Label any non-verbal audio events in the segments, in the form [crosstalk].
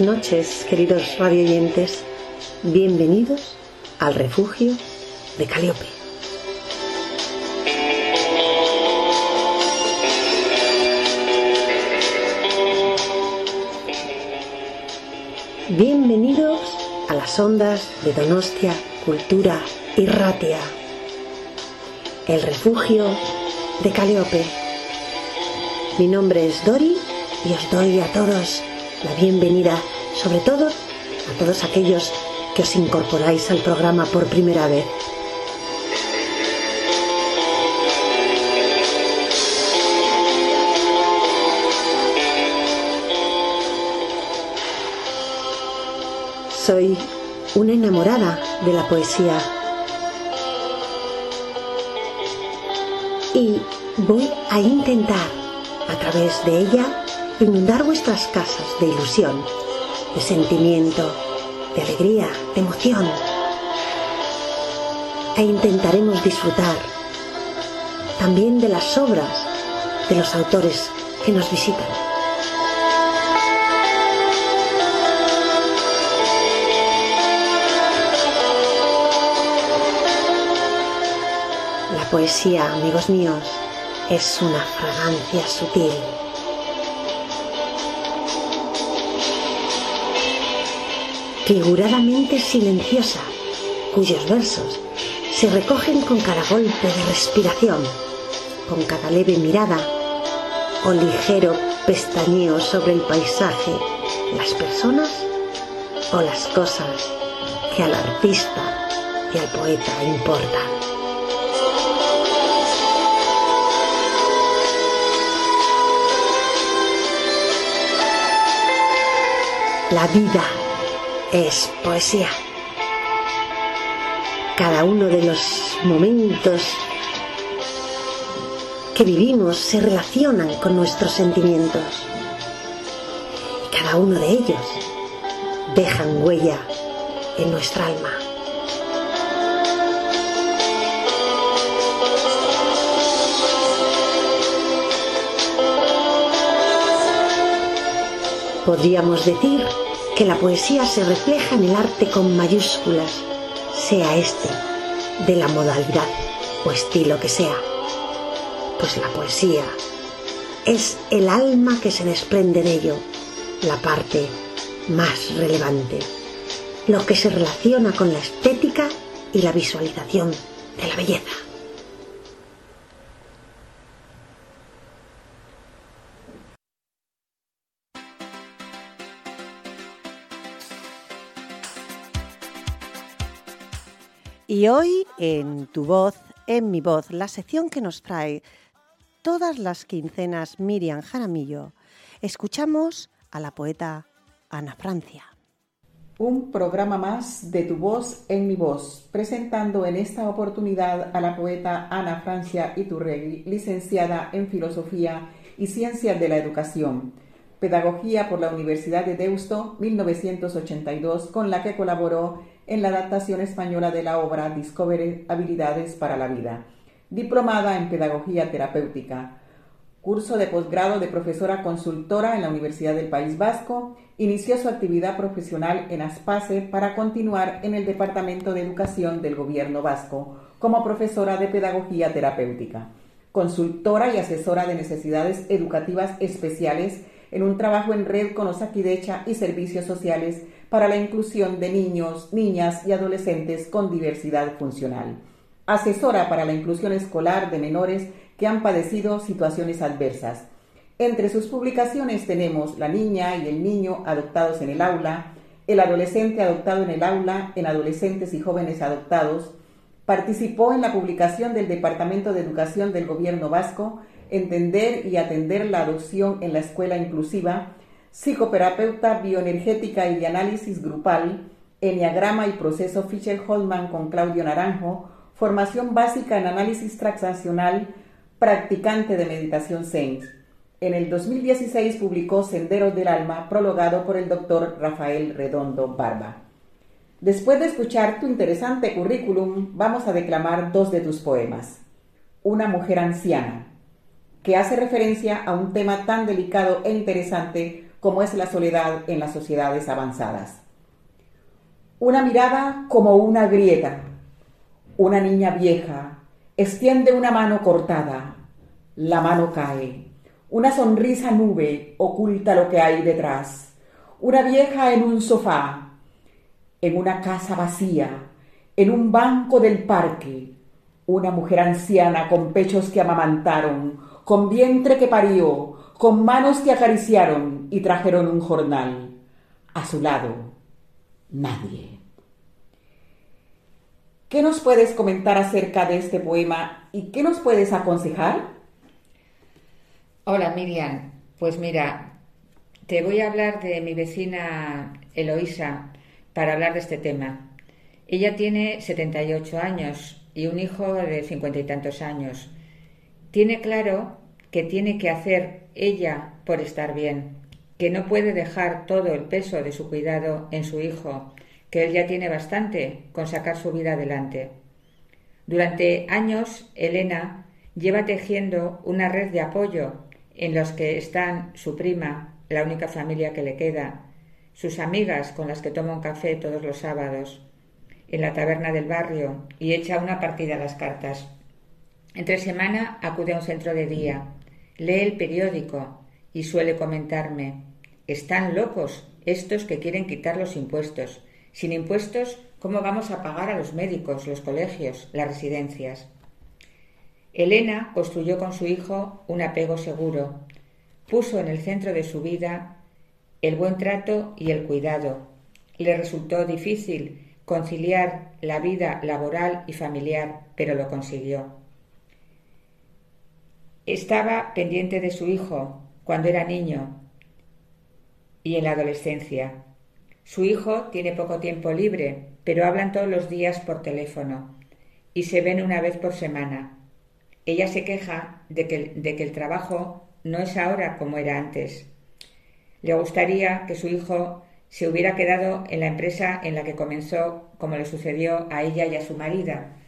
Buenas noches, queridos radioyentes. Bienvenidos al refugio de Caliope. Bienvenidos a las ondas de Donostia, Cultura y Ratia. El refugio de Caliope. Mi nombre es Dori y os doy a todos la bienvenida, sobre todo a todos aquellos que os incorporáis al programa por primera vez. Soy una enamorada de la poesía y voy a intentar a través de ella inundar vuestras casas de ilusión, de sentimiento, de alegría, de emoción. E intentaremos disfrutar también de las obras de los autores que nos visitan. La poesía, amigos míos, es una fragancia sutil figuradamente silenciosa, cuyos versos se recogen con cada golpe de respiración, con cada leve mirada o ligero pestañeo sobre el paisaje, las personas o las cosas que al artista y al poeta importan. La vida es poesía. Cada uno de los momentos que vivimos se relacionan con nuestros sentimientos. Y cada uno de ellos dejan huella en nuestra alma. Podríamos decir que la poesía se refleja en el arte con mayúsculas, sea este de la modalidad o estilo que sea. Pues la poesía es el alma que se desprende de ello, la parte más relevante, lo que se relaciona con la estética y la visualización de la belleza. Y hoy en Tu voz, en mi voz, la sección que nos trae todas las quincenas Miriam Jaramillo, escuchamos a la poeta Ana Francia. Un programa más de Tu voz en mi voz, presentando en esta oportunidad a la poeta Ana Francia Iturregui, licenciada en Filosofía y Ciencias de la Educación, Pedagogía por la Universidad de Deusto, 1982, con la que colaboró en la adaptación española de la obra Discovery Habilidades para la Vida, diplomada en Pedagogía Terapéutica, curso de posgrado de profesora consultora en la Universidad del País Vasco, inició su actividad profesional en Aspace para continuar en el Departamento de Educación del Gobierno Vasco como profesora de Pedagogía Terapéutica, consultora y asesora de necesidades educativas especiales en un trabajo en red con Osakidecha y servicios sociales para la inclusión de niños, niñas y adolescentes con diversidad funcional. Asesora para la inclusión escolar de menores que han padecido situaciones adversas. Entre sus publicaciones tenemos La niña y el niño adoptados en el aula, El adolescente adoptado en el aula en adolescentes y jóvenes adoptados. Participó en la publicación del Departamento de Educación del Gobierno Vasco, Entender y atender la adopción en la escuela inclusiva, psicoterapeuta bioenergética y de análisis grupal, Enneagrama y proceso Fischer-Holdman con Claudio Naranjo, formación básica en análisis transaccional, practicante de meditación Zen. En el 2016 publicó Senderos del Alma, prologado por el doctor Rafael Redondo Barba. Después de escuchar tu interesante currículum, vamos a declamar dos de tus poemas. Una mujer anciana, que hace referencia a un tema tan delicado e interesante como es la soledad en las sociedades avanzadas. Una mirada como una grieta. Una niña vieja extiende una mano cortada. La mano cae. Una sonrisa nube oculta lo que hay detrás. Una vieja en un sofá. En una casa vacía. En un banco del parque. Una mujer anciana con pechos que amamantaron, con vientre que parió, con manos que acariciaron y trajeron un jornal. A su lado, nadie. ¿Qué nos puedes comentar acerca de este poema y qué nos puedes aconsejar? Hola Miriam, pues mira, te voy a hablar de mi vecina Eloísa para hablar de este tema. Ella tiene 78 años y un hijo de cincuenta y tantos años. Tiene claro que tiene que hacer ella por estar bien, que no puede dejar todo el peso de su cuidado en su hijo, que él ya tiene bastante con sacar su vida adelante. Durante años, Elena lleva tejiendo una red de apoyo en los que están su prima, la única familia que le queda, sus amigas con las que toma un café todos los sábados, en la taberna del barrio y echa una partida a las cartas. Entre semana acude a un centro de día, lee el periódico y suele comentarme Están locos estos que quieren quitar los impuestos. Sin impuestos, ¿cómo vamos a pagar a los médicos, los colegios, las residencias? Elena construyó con su hijo un apego seguro. Puso en el centro de su vida el buen trato y el cuidado. Le resultó difícil conciliar la vida laboral y familiar, pero lo consiguió. Estaba pendiente de su hijo cuando era niño y en la adolescencia. Su hijo tiene poco tiempo libre, pero hablan todos los días por teléfono y se ven una vez por semana. Ella se queja de que, el trabajo no es ahora como era antes. Le gustaría que su hijo se hubiera quedado en la empresa en la que comenzó, como le sucedió a ella y a su marida,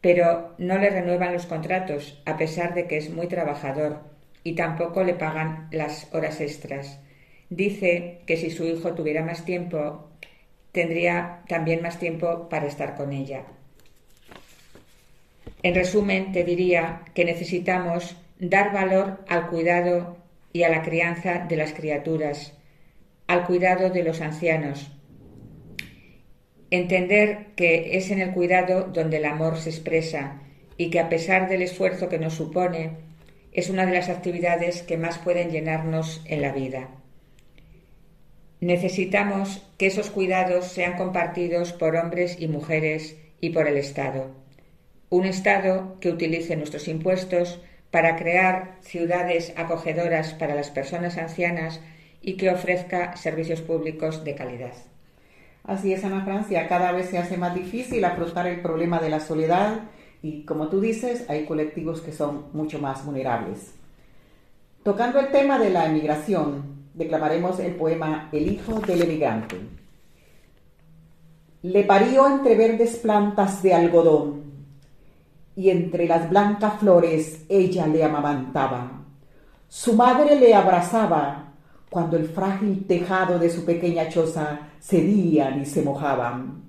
pero no le renuevan los contratos, a pesar de que es muy trabajador, y tampoco le pagan las horas extras. Dice que si su hijo tuviera más tiempo, tendría también más tiempo para estar con ella. En resumen, te diría que necesitamos dar valor al cuidado y a la crianza de las criaturas, al cuidado de los ancianos. Entender que es en el cuidado donde el amor se expresa y que a pesar del esfuerzo que nos supone, es una de las actividades que más pueden llenarnos en la vida. Necesitamos que esos cuidados sean compartidos por hombres y mujeres y por el Estado un Estado que utilice nuestros impuestos para crear ciudades acogedoras para las personas ancianas y que ofrezca servicios públicos de calidad. Así es, Ana Francia, cada vez se hace más difícil afrontar el problema de la soledad y, como tú dices, hay colectivos que son mucho más vulnerables. Tocando el tema de la emigración, declamaremos el poema El hijo del emigrante. Le parió entre verdes plantas de algodón y entre las blancas flores ella le amamantaba. Su madre le abrazaba cuando el frágil tejado de su pequeña choza cedían y se mojaban.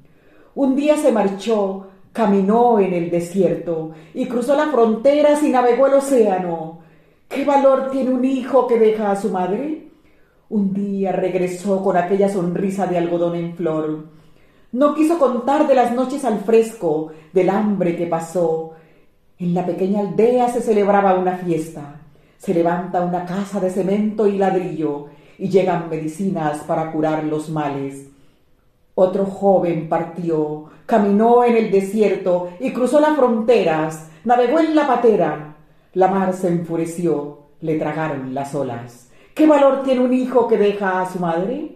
Un día se marchó, caminó en el desierto y cruzó las fronteras y navegó el océano. ¿Qué valor tiene un hijo que deja a su madre? Un día regresó con aquella sonrisa de algodón en flor. No quiso contar de las noches al fresco, del hambre que pasó, en la pequeña aldea se celebraba una fiesta. Se levanta una casa de cemento y ladrillo y llegan medicinas para curar los males. Otro joven partió, caminó en el desierto y cruzó las fronteras, navegó en la patera. La mar se enfureció, le tragaron las olas. ¿Qué valor tiene un hijo que deja a su madre?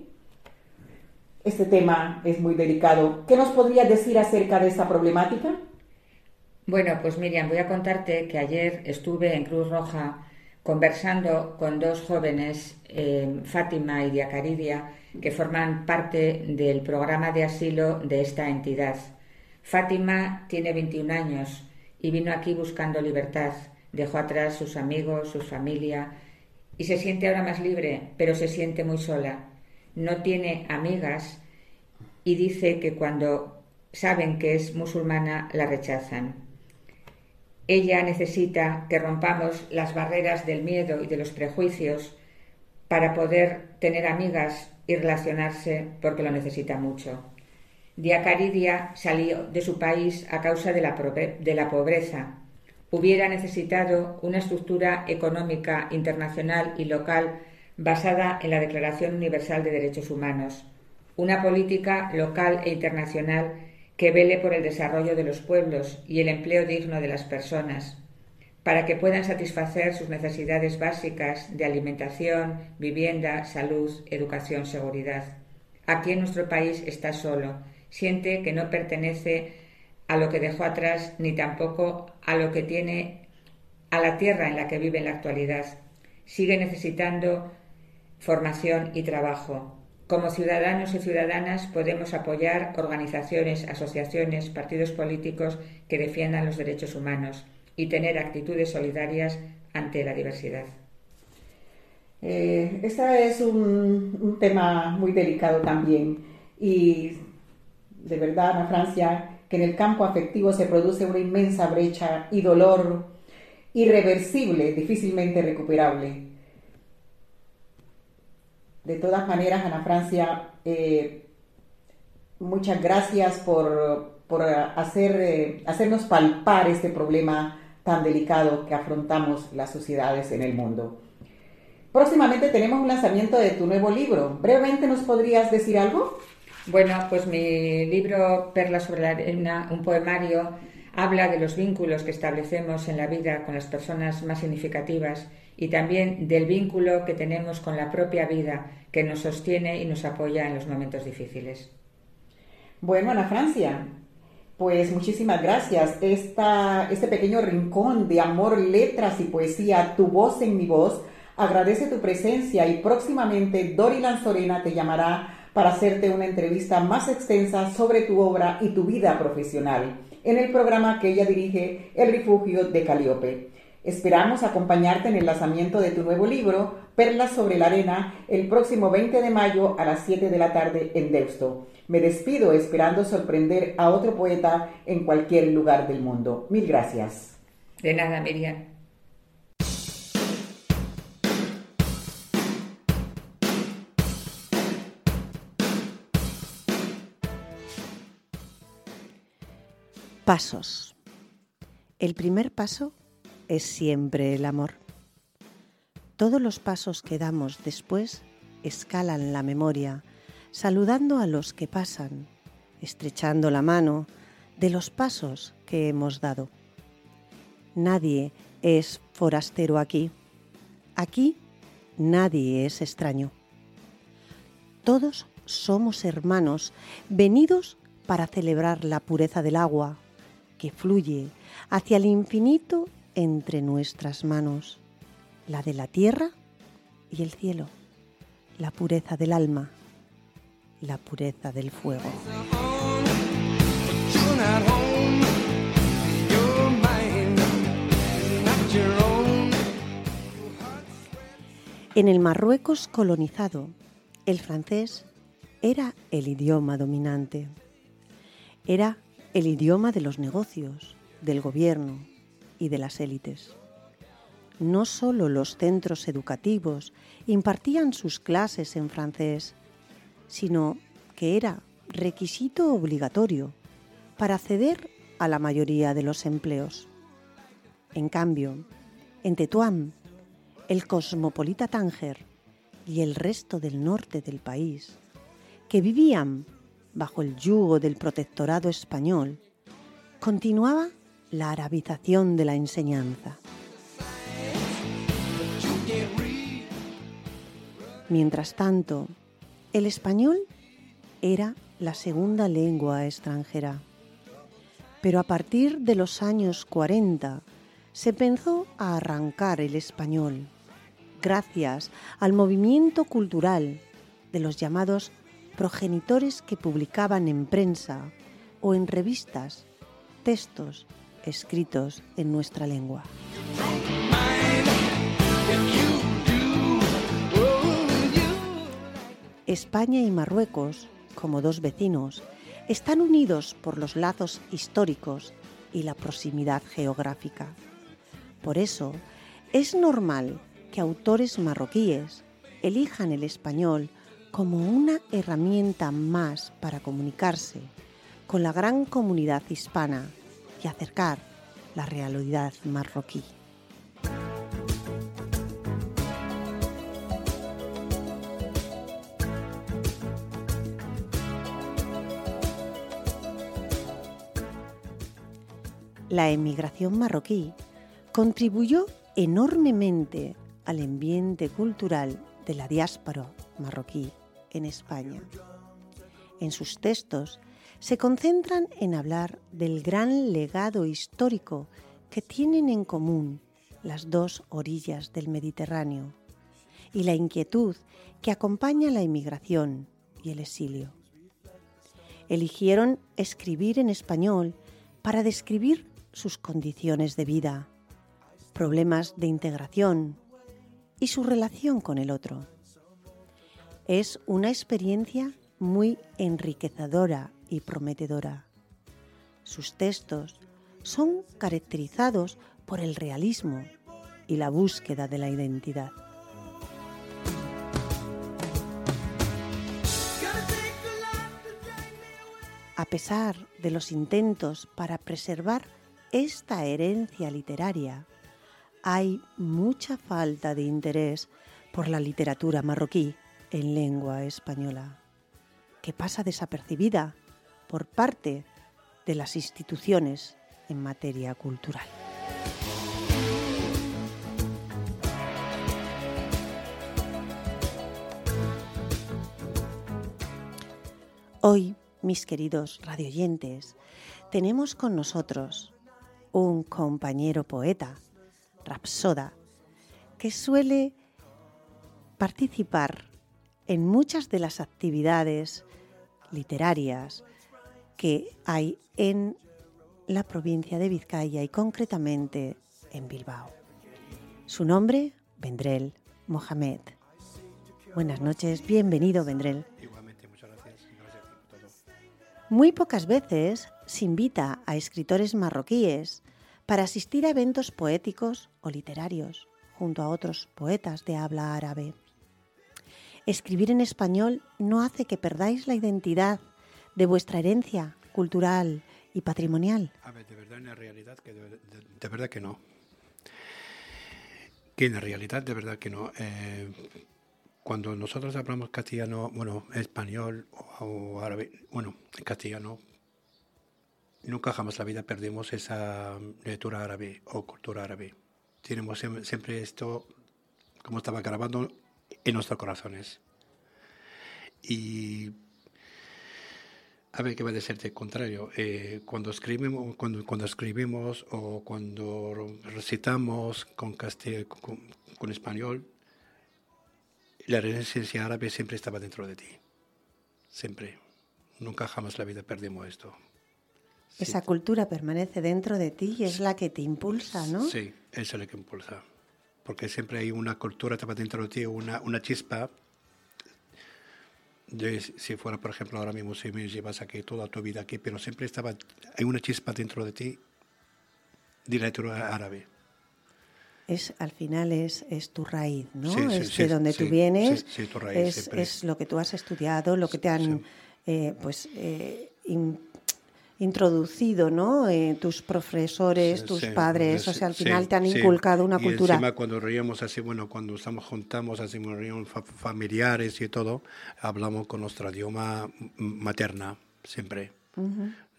Este tema es muy delicado. ¿Qué nos podría decir acerca de esta problemática? Bueno, pues Miriam, voy a contarte que ayer estuve en Cruz Roja conversando con dos jóvenes, eh, Fátima y Diacaridia, que forman parte del programa de asilo de esta entidad. Fátima tiene 21 años y vino aquí buscando libertad. Dejó atrás sus amigos, su familia y se siente ahora más libre, pero se siente muy sola. No tiene amigas y dice que cuando saben que es musulmana la rechazan. Ella necesita que rompamos las barreras del miedo y de los prejuicios para poder tener amigas y relacionarse porque lo necesita mucho. Diacaridia salió de su país a causa de la, de la pobreza. Hubiera necesitado una estructura económica internacional y local basada en la Declaración Universal de Derechos Humanos, una política local e internacional que vele por el desarrollo de los pueblos y el empleo digno de las personas, para que puedan satisfacer sus necesidades básicas de alimentación, vivienda, salud, educación, seguridad. Aquí en nuestro país está solo, siente que no pertenece a lo que dejó atrás ni tampoco a lo que tiene a la tierra en la que vive en la actualidad. Sigue necesitando formación y trabajo. Como ciudadanos y ciudadanas podemos apoyar organizaciones, asociaciones, partidos políticos que defiendan los derechos humanos y tener actitudes solidarias ante la diversidad. Eh, este es un, tema muy delicado también y de verdad, Ana Francia, que en el campo afectivo se produce una inmensa brecha y dolor irreversible, difícilmente recuperable. De todas maneras, Ana Francia, eh, muchas gracias por, hacer, eh, hacernos palpar este problema tan delicado que afrontamos las sociedades en el mundo. Próximamente tenemos un lanzamiento de tu nuevo libro. ¿Brevemente nos podrías decir algo? Bueno, pues mi libro Perla sobre la arena, un poemario, habla de los vínculos que establecemos en la vida con las personas más significativas y también del vínculo que tenemos con la propia vida que nos sostiene y nos apoya en los momentos difíciles. Bueno, Ana Francia, pues muchísimas gracias. Este pequeño rincón de amor, letras y poesía, tu voz en mi voz, agradece tu presencia y próximamente Dori Lanzorena te llamará para hacerte una entrevista más extensa sobre tu obra y tu vida profesional en el programa que ella dirige, El Refugio de Caliope. Esperamos acompañarte en el lanzamiento de tu nuevo libro, Perlas sobre la Arena, el próximo 20 de mayo a las 7 de la tarde en Deusto. Me despido esperando sorprender a otro poeta en cualquier lugar del mundo. Mil gracias. De nada, Miriam. Pasos. El primer paso es siempre el amor. Todos los pasos que damos después escalan la memoria, saludando a los que pasan, estrechando la mano de los pasos que hemos dado. Nadie es forastero aquí. Aquí nadie es extraño. Todos somos hermanos, venidos para celebrar la pureza del agua, que fluye hacia el infinito entre nuestras manos, la de la tierra y el cielo, la pureza del alma, la pureza del fuego. En el Marruecos colonizado, el francés era el idioma dominante. Era el idioma de los negocios, del gobierno y de las élites. No solo los centros educativos impartían sus clases en francés, sino que era requisito obligatorio para acceder a la mayoría de los empleos. En cambio, en Tetuán, el cosmopolita Tánger y el resto del norte del país, que vivían bajo el yugo del protectorado español, continuaba la arabización de la enseñanza. Mientras tanto, el español era la segunda lengua extranjera. Pero a partir de los años 40 se empezó a arrancar el español, gracias al movimiento cultural de los llamados progenitores que publicaban en prensa o en revistas textos escritos en nuestra lengua. España y Marruecos, como dos vecinos, están unidos por los lazos históricos y la proximidad geográfica. Por eso, es normal que autores marroquíes elijan el español como una herramienta más para comunicarse con la gran comunidad hispana y acercar la realidad marroquí. La emigración marroquí contribuyó enormemente al ambiente cultural de la diáspora marroquí en España. En sus textos se concentran en hablar del gran legado histórico que tienen en común las dos orillas del Mediterráneo y la inquietud que acompaña la inmigración y el exilio. Eligieron escribir en español para describir sus condiciones de vida, problemas de integración y su relación con el otro. Es una experiencia muy enriquecedora y prometedora. Sus textos son caracterizados por el realismo y la búsqueda de la identidad. A pesar de los intentos para preservar esta herencia literaria, hay mucha falta de interés por la literatura marroquí en lengua española, que pasa desapercibida por parte de las instituciones en materia cultural. Hoy, mis queridos radioyentes, tenemos con nosotros un compañero poeta, rapsoda, que suele participar en muchas de las actividades literarias que hay en la provincia de Vizcaya y concretamente en Bilbao. Su nombre, Vendrell Mohamed. Buenas noches, bienvenido Vendrell. Igualmente, muchas gracias. Gracias por todo. Muy pocas veces se invita a escritores marroquíes para asistir a eventos poéticos o literarios junto a otros poetas de habla árabe. Escribir en español no hace que perdáis la identidad de vuestra herencia cultural y patrimonial. A ver, de verdad, en la realidad, que de, de- de verdad que no. Que en la realidad, de verdad que no. Eh, cuando nosotros hablamos castellano, bueno, español o, o árabe, bueno, en castellano, nunca jamás la vida perdemos esa lectura árabe o cultura árabe. Tenemos siem- siempre esto, como estaba grabando, en nuestros corazones. Y a ver, ¿qué va a decirte? Contrario, eh, cuando, escribimos, cuando, cuando escribimos o cuando recitamos con, castell- con, con español, la resistencia árabe siempre estaba dentro de ti. Siempre. Nunca jamás la vida perdimos esto. Sí. Esa cultura permanece dentro de ti y es la que te impulsa, ¿no? Sí, eso es lo que impulsa. Porque siempre hay una cultura ti, una, una chispa. De, si fuera, por ejemplo, ahora mismo, si me llevas aquí toda tu vida aquí, pero siempre estaba, hay una chispa dentro de ti de la lectura árabe. Es, al final es, es tu raíz, ¿no? Sí, sí, es sí, de donde tú vienes, sí, sí, tu raíz, es, es lo que tú has estudiado, lo que te han eh, pues eh, in- introducido, ¿no? Eh, tus profesores, Sí, tus sí, padres, o sí, sea, al final te han inculcado una y cultura. encima cuando reíamos así, bueno, cuando estamos juntamos reíamos fa- familiares y todo, hablamos con nuestra idioma materna, siempre.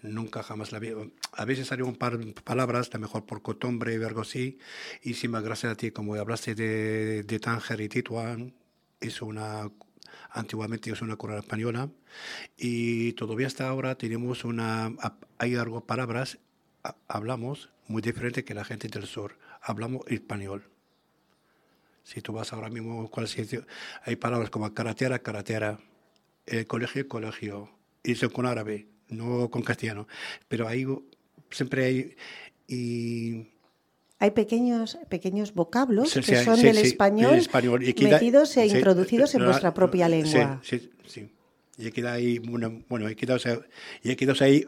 Nunca jamás la vi. A veces salen un par de palabras, a lo mejor por costumbre o algo así, y sin más gracias a ti, como hablaste de, de Tánger y Tituán, es una, antiguamente es una corona española, y todavía hasta ahora tenemos una, hay algo palabras, ha- hablamos muy diferente que la gente del sur, hablamos español. Si tú vas ahora mismo a cualquier sitio, hay palabras como carretera, carretera, eh, colegio, colegio, y eso con árabe, no con castellano. Pero ahí siempre hay, y hay pequeños, pequeños vocablos que son del español, metidos e introducidos en vuestra propia lengua. Sí, sí, Y queda ahí, bueno, hay quedado, y quedado ahí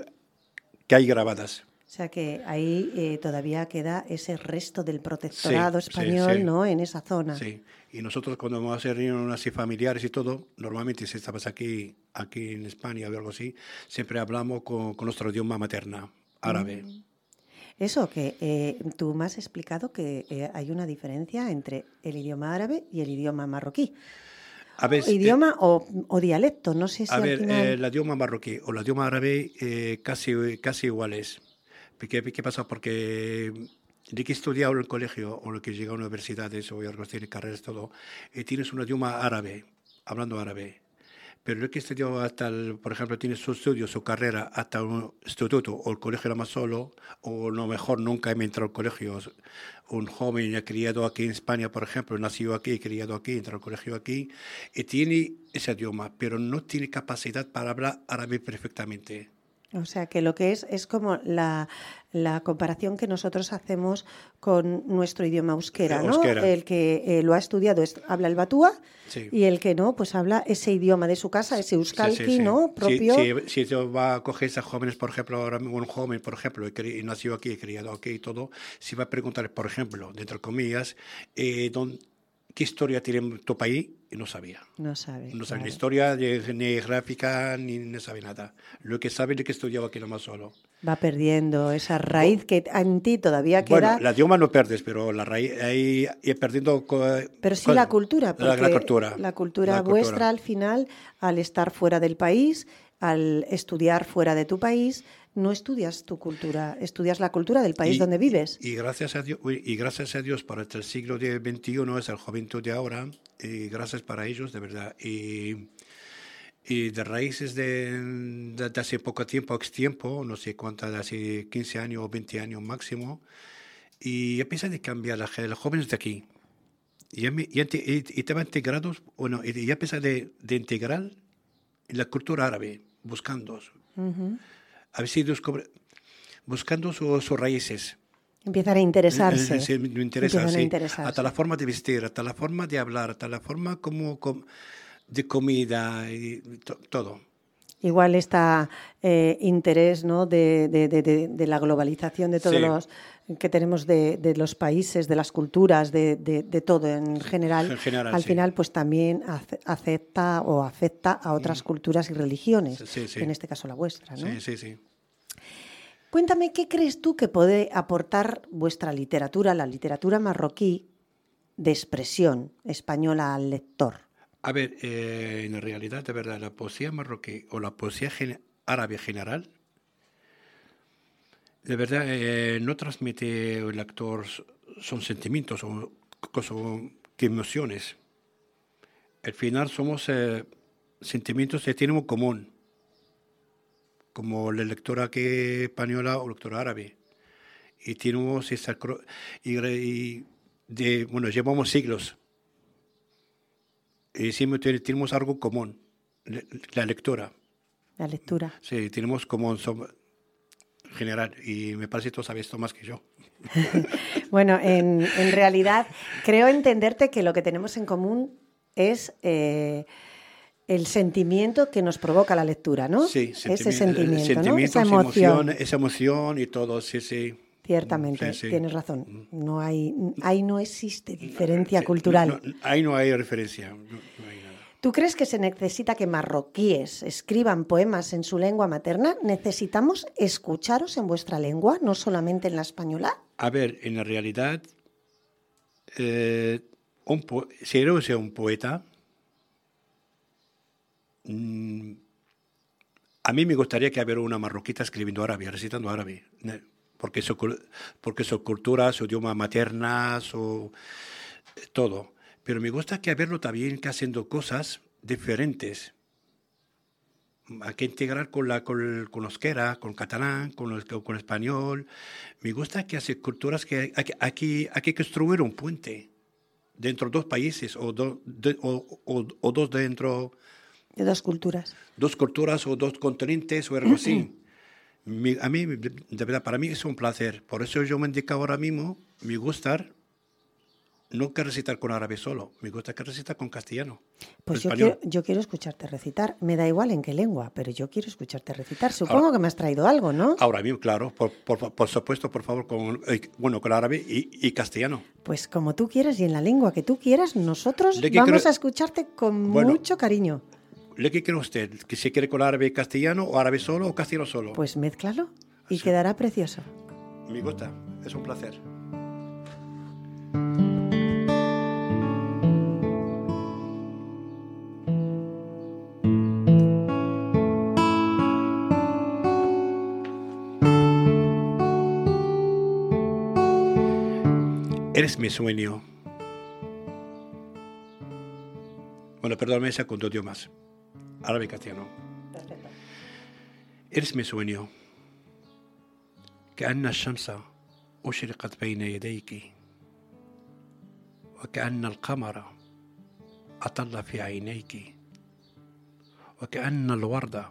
que hay grabadas. O sea que ahí eh, todavía queda ese resto del protectorado español, ¿no? En esa zona. Sí. Y nosotros cuando vamos a hacer reuniones así familiares y todo, normalmente si estamos aquí, aquí en España o algo así, siempre hablamos con, nuestro idioma materna, árabe. Mm. Eso, que eh, tú me has explicado que eh, hay una diferencia entre el idioma árabe y el idioma marroquí. A ver, idioma eh, o, dialecto, no sé si A ver, el idioma marroquí o el idioma árabe casi, casi iguales. ¿Qué, ¿Qué pasa? Porque de que he estudiado en el colegio o lo que llega a universidades o así, carreras, todo, y tienes un idioma árabe, hablando árabe pero el que estudió hasta, el, por ejemplo, tiene su estudio, su carrera hasta un instituto o el colegio era más solo, o lo mejor nunca he entrado al colegio. Un joven criado aquí en España, por ejemplo, nacido aquí, criado aquí, entró al colegio aquí, y tiene ese idioma, pero no tiene capacidad para hablar árabe perfectamente. O sea, que lo que es es como la, la comparación que nosotros hacemos con nuestro idioma euskera, ¿no? El que eh, lo ha estudiado es, habla el batúa y el que no, pues habla ese idioma de su casa, ese euskalki, ¿no? Propio. Si, si, va a coger a jóvenes, por ejemplo, ahora un joven, por ejemplo, y nació aquí, criado aquí y todo, si va a preguntar, por ejemplo, dentro de comillas, eh, ¿qué historia tiene tu país? y no sabía. No sabe. No sabe ni historia, ni gráfica, ni no sabe nada. Lo que sabe es que estudiaba aquí nomás solo. Va perdiendo esa raíz que en ti todavía queda. Bueno, la idioma no perdes, pero la raíz ahí perdiendo. Pero sí la cultura, porque la, cultura. La cultura vuestra al final, al estar fuera del país, al estudiar fuera de tu país, no estudias tu cultura, estudias la cultura del país donde vives. Y gracias a Dios, y gracias a Dios para el siglo XXI es el juventud de ahora, y gracias para ellos, de verdad. Y, y de raíces de, de, hace poco tiempo, ex tiempo, no sé cuántas, de hace 15 años o 20 años máximo, y empieza a cambiar la, los jóvenes de aquí. Y, ya, y, estaban integrados, bueno, y ya empieza de, de integrar la cultura árabe, buscando. Si descubre, buscando sus raíces. Empiezan a interesarse. Sí, me interesa, sí. Hasta la forma de vestir, hasta la forma de hablar, hasta la forma como, de comida y todo. Igual este interés ¿no? De, de, de, de, la globalización de todos los que tenemos de, los países, de las culturas, de, todo en general, en general al final pues también acepta o afecta a otras mm. culturas y religiones, en este caso la vuestra. ¿no? Sí, sí, sí. Cuéntame, ¿qué crees tú que puede aportar vuestra literatura, la literatura marroquí, de expresión española al lector? A ver, eh, en realidad, de verdad, la poesía marroquí o la poesía árabe general, de verdad, eh, no transmite el actor son sentimientos o, que emociones. Al final somos eh, sentimientos que tenemos común como la lectora que española o lectora árabe. Y tenemos esa y, de, bueno, llevamos siglos. Y siempre tenemos algo común, la lectura. La lectura. Sí, tenemos común general y me parece que tú sabes esto más que yo. [laughs] bueno, en, en, realidad creo entenderte que lo que tenemos en común es eh, el sentimiento que nos provoca la lectura, ¿no? Sí, ese sentimiento, ¿no? esa emoción. esa emoción y todo, sí, sí. Ciertamente, tienes razón. No hay, ahí no existe diferencia cultural. ahí no hay referencia. ¿Tú crees que se necesita que marroquíes escriban poemas en su lengua materna? ¿Necesitamos escucharos en vuestra lengua, no solamente en la española? A ver, en la realidad, eh, si eres un poeta, Mm, a mí me gustaría que hubiera una marroquita escribiendo árabe, recitando árabe, porque su, porque su cultura, su idioma materna, su todo. Pero me gusta que haberlo también que haciendo cosas diferentes. Hay que integrar con la con, con euskera, con catalán, con, con español. Me gusta que hace culturas que hay, hay, hay que construir un puente dentro de dos países o, o, o dos dentro de dos culturas. Dos culturas o dos continentes o algo así. [clears throat] a mí, de verdad, para mí es un placer. Por eso yo me indico ahora mismo me gusta no que recitar con árabe solo, me gusta que recitar con castellano. Pues yo quiero, yo quiero, escucharte recitar. Me da igual en qué lengua, pero yo quiero escucharte recitar. Supongo que me has traído algo, ¿no? Ahora mismo, claro, por, por, supuesto, por favor, con, eh, bueno, con árabe y, castellano. Pues como tú quieras y en la lengua que tú quieras, nosotros vamos a escucharte con mucho cariño. ¿Le qué quiere usted? ¿Que se quiere con árabe y castellano o árabe solo o castellano solo? Pues mézclalo y quedará precioso. Me gusta, es un placer. Eres mi sueño. Bueno, perdóname, se con dos más. Árabe y castellano. Eres mi sueño. كأن الشمس أشرقت بين يديك وكأن القمر أطل في عينيك وكأن الورد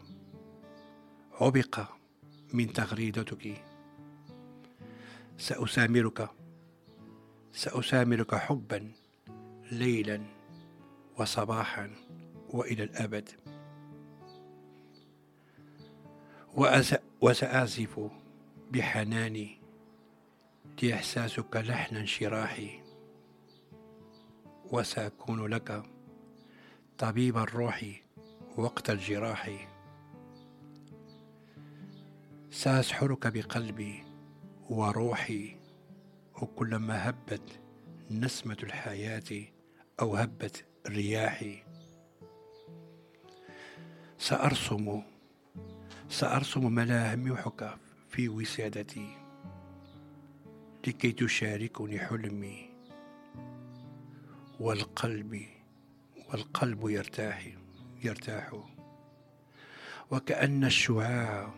عبق من تغريدتك سأسامرك سأسامرك حبا ليلا وصباحا وإلى الأبد وسأعزف بحناني لإحساسك لحن انشراحي وسأكون لك طبيب الروح وقت الجراح. سأسحرك بقلبي وروحي وكلما هبت نسمة الحياة أو هبت رياحي. سأرسم سأرسم ملامحك في وسادتي لكي تشاركني حلمي والقلب والقلب يرتاح يرتاح. وكأن الشعاع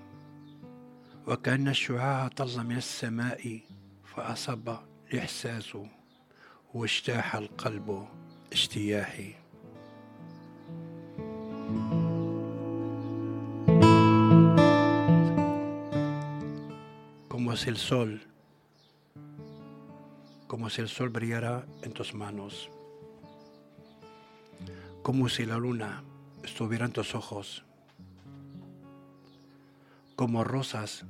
وكأن الشعاع طل من السماء فأصب الإحساس واجتاح القلب اجتياحي como si el sol, como si el sol brillara en tus manos, como si la luna estuviera en tus ojos, como rosas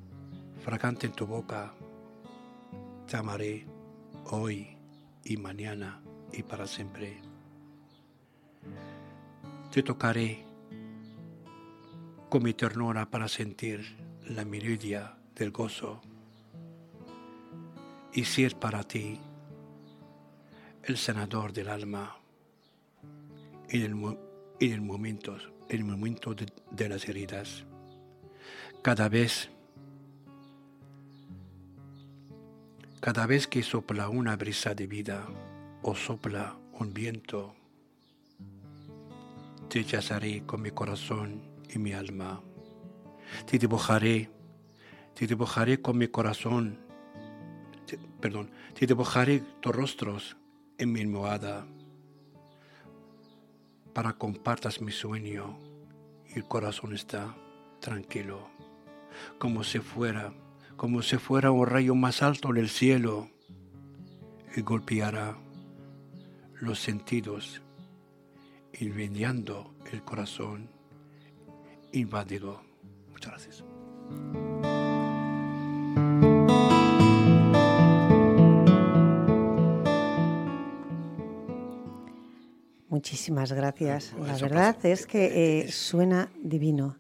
fragantes en tu boca te amaré hoy y mañana y para siempre. Te tocaré con mi ternura para sentir la meridia del gozo y ser para ti el sanador del alma en el, en el momento, en el momento de, las heridas. Cada vez Cada vez que sopla una brisa de vida o sopla un viento, te chazaré con mi corazón y mi alma. Te dibujaré, te dibujaré con mi corazón, perdón, te dibujaré tus rostros en mi almohada para compartas mi sueño y el corazón está tranquilo, como si fuera como si fuera un rayo más alto del cielo y golpeara los sentidos, incendiando el corazón invadido. Muchas gracias. Muchísimas gracias. La verdad es que eh, suena divino.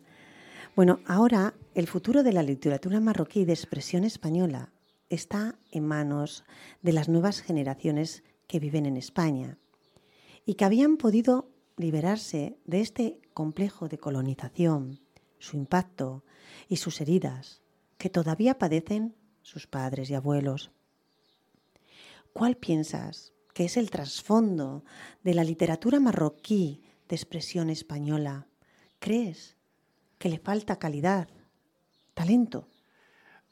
Bueno, ahora el futuro de la literatura marroquí de expresión española está en manos de las nuevas generaciones que viven en España y que habían podido liberarse de este complejo de colonización, su impacto y sus heridas que todavía padecen sus padres y abuelos. ¿Cuál piensas que es el trasfondo de la literatura marroquí de expresión española? ¿Crees que le falta calidad, talento?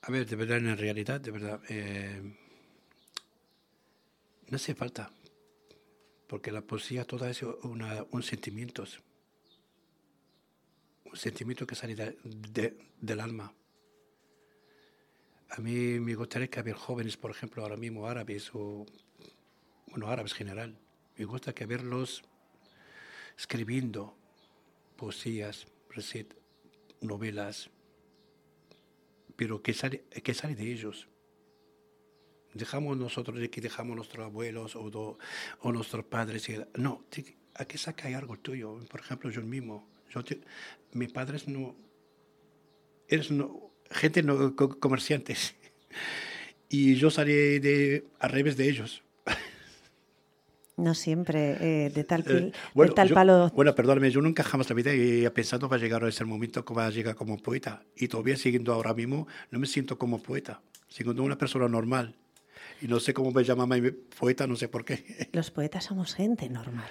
A ver, de verdad, en realidad, de verdad, eh, no hace falta, porque la poesía toda es una, un sentimiento, un sentimiento que sale del alma. A mí me gustaría que haber jóvenes, por ejemplo, ahora mismo árabes o, bueno, árabes en general. Me gusta que verlos escribiendo poesías, recetas, novelas, pero que sale, sale de ellos. Dejamos nosotros de que dejamos nuestros abuelos o, o nuestros padres. No, hay que sacar algo tuyo. Por ejemplo, yo mismo. Yo mis padres no... Eres no, gente no, comerciantes. [laughs] Y yo salí de, al revés de ellos. No siempre, eh, de tal, eh, bueno, tal palo. Bueno, perdóname, yo nunca jamás la vida he pensado va a llegar a ese momento que va a llegar como poeta. Y todavía siguiendo ahora mismo, no me siento como poeta, siendo una persona normal. Y no sé cómo me llama poeta, no sé por qué. [laughs] Los poetas somos gente normal.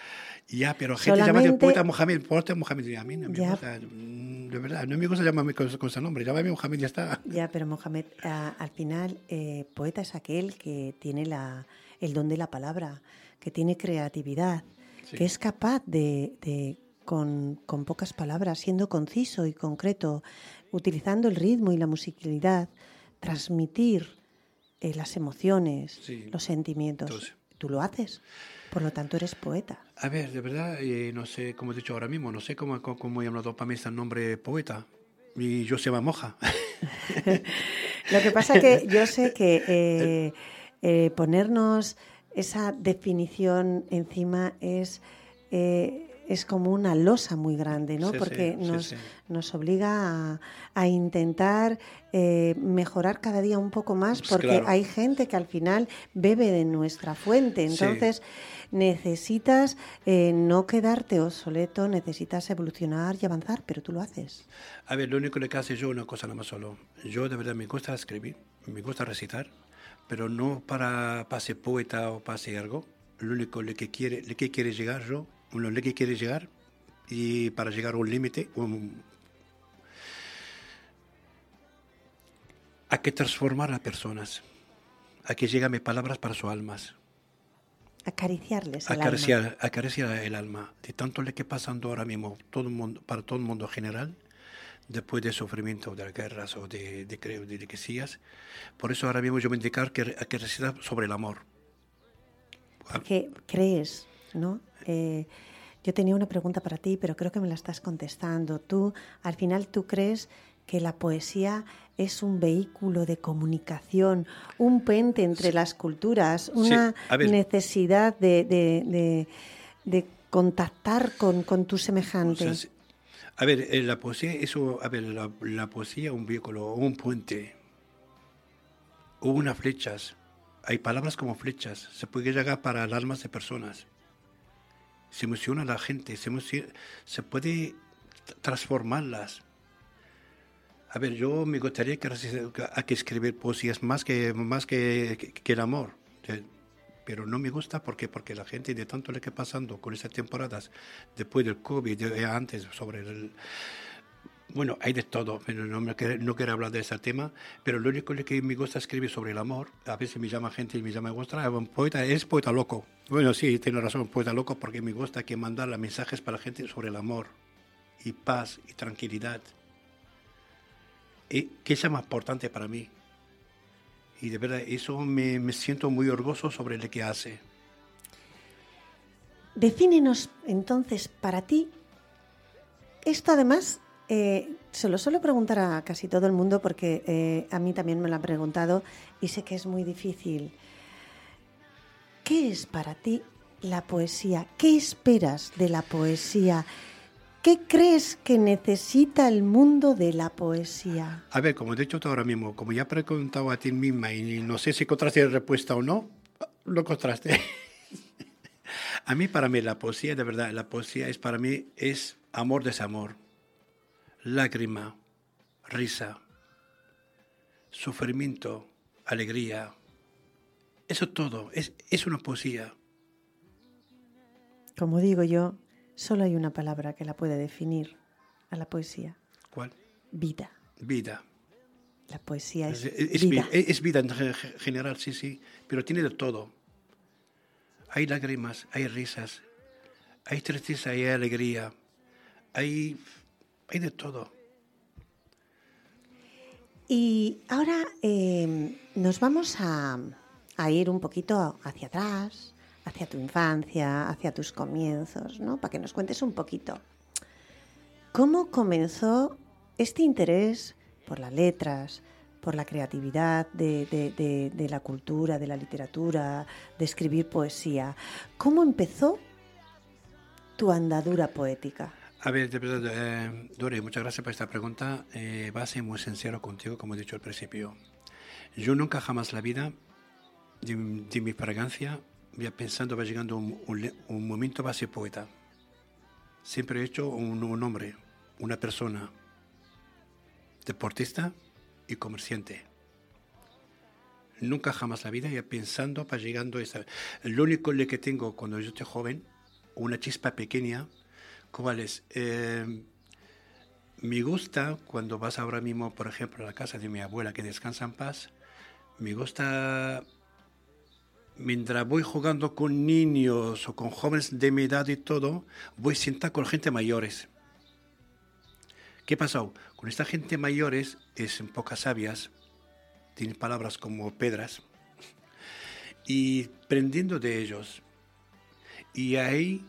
Ya, pero gente Solamente... llama poeta Mohamed, poeta Mohamed. A mí no me gusta, mm, de verdad, no me gusta llamarme con, ese nombre. Llámame Mohamed y ya está. Ya, pero Mohamed, al final, eh, poeta es aquel que tiene la, el don de la palabra que tiene creatividad, que es capaz de, con, pocas palabras, siendo conciso y concreto, utilizando el ritmo y la musicalidad, transmitir eh, las emociones, los sentimientos. Tú lo haces, por lo tanto eres poeta. A ver, de verdad, eh, no sé, como he dicho ahora mismo, no sé cómo, cómo, he hablado para mí este nombre poeta. Y yo se llama Moja. [laughs] lo que pasa que yo sé que [laughs] eh, ponernos esa definición encima es, eh, es como una losa muy grande, ¿no? Porque nos, nos obliga a, intentar eh, mejorar cada día un poco más, pues porque hay gente que al final bebe de nuestra fuente. Entonces, necesitas eh, no quedarte obsoleto, necesitas evolucionar y avanzar, pero tú lo haces. A ver, lo único que hace yo una cosa nada más solo. Yo de verdad me gusta escribir, me gusta recitar pero no para, para ser poeta o para ser algo. Lo único lo que quiere, lo que quiere llegar yo, lo que quiere llegar y para llegar a un límite, hay que transformar a personas, hay que llegar mis palabras para sus almas. Acariciarles el alma. Acariciar el alma. De tanto lo que pasando ahora mismo todo el mundo, para todo el mundo general, después del sufrimiento de las guerras o de, de, de, de que Por eso ahora mismo yo a indicar que, que recita sobre el amor. ¿Qué crees, ¿no? Eh, yo tenía una pregunta para ti, pero creo que me la estás contestando. Tú, al final, tú crees que la poesía es un vehículo de comunicación, un puente entre las culturas, una necesidad de, de, de, contactar con, con tu semejante. A ver, eh, la poesía, eso, a ver, la, poesía un vehículo, un puente, unas flechas. Hay palabras como flechas, se puede llegar para las almas de personas. Se emociona la gente, se, se puede transformarlas. A ver, yo me gustaría que, hay que escribir poesías más que, más que, que el amor pero no me gusta porque porque la gente de tanto le que pasando con esas temporadas después del COVID eh, antes sobre el bueno, hay de todo, pero no, me quiero, no quiero hablar de ese tema, pero lo único que me gusta escribir sobre el amor, a veces me llama gente y me llama, gusta, un poeta, es poeta loco. Bueno, sí, tiene razón, poeta loco, porque me gusta que mandar mensajes para la gente sobre el amor y paz y tranquilidad. Y, ¿Qué es más importante para mí? Y de verdad eso me, me siento muy orgulloso sobre lo que hace. Defínenos entonces para ti, esto además eh, se lo suelo preguntar a casi todo el mundo porque eh, a mí también me lo han preguntado y sé que es muy difícil. ¿Qué es para ti la poesía? ¿Qué esperas de la poesía? ¿Qué crees que necesita el mundo de la poesía? A ver, como he dicho ahora mismo, como ya preguntado a ti misma y no sé si encontraste respuesta o no, lo encontraste. [laughs] a mí, para mí, la poesía, de verdad, la poesía es para mí, es amor, desamor, lágrima, risa, sufrimiento, alegría. Eso todo, es, es una poesía. Como digo yo, Solo hay una palabra que la puede definir a la poesía. ¿Cuál? Vida. Vida. La poesía es, vida. Es vida en general, sí, sí, pero tiene de todo. Hay lágrimas, hay risas, hay tristeza, hay alegría, hay, hay de todo. Y ahora eh, nos vamos a, a ir un poquito hacia atrás, hacia tu infancia, hacia tus comienzos, ¿no? Para que nos cuentes un poquito. ¿Cómo comenzó este interés por las letras, por la creatividad de, la cultura, de la literatura, de escribir poesía? ¿Cómo empezó tu andadura poética? A ver, eh, Dore, muchas gracias por esta pregunta. Eh, va a ser muy sincero contigo, como he dicho al principio. Yo nunca jamás la vida de, de mi fragancia había pensando va llegando un, un un momento va a ser poeta. Siempre he hecho un, un hombre, una persona, deportista y comerciante. Nunca jamás la vida ya pensando para llegando esa. Lo único que tengo cuando yo estoy joven, una chispa pequeña, ¿cuál es? Eh, me gusta cuando vas ahora mismo, por ejemplo, a la casa de mi abuela que descansa en paz, me gusta mientras voy jugando con niños o con jóvenes de mi edad y todo, voy sentar con gente mayores. ¿Qué pasó? Con esta gente mayores es en pocas sabias, tienen palabras como pedras, y aprendiendo de ellos. Y ahí,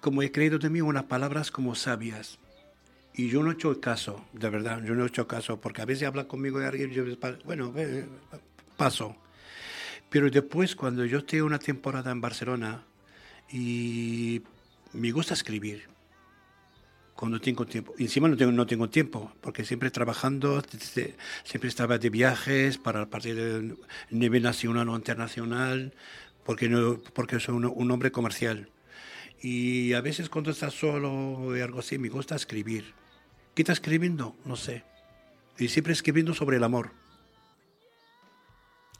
como he creído de mí, unas palabras como sabias. Y yo no he hecho caso, de verdad, yo no he hecho caso, porque a veces habla conmigo de alguien, yo, bueno, paso. Pero después, cuando yo estoy una temporada en Barcelona y me gusta escribir, cuando tengo tiempo. Y encima no tengo, no tengo tiempo, porque siempre trabajando, siempre estaba de viajes para el partido de nivel nacional o internacional, porque, no, porque soy un, un hombre comercial. Y a veces cuando estás solo o algo así, me gusta escribir. ¿Qué estás escribiendo? No sé. Y siempre escribiendo sobre el amor.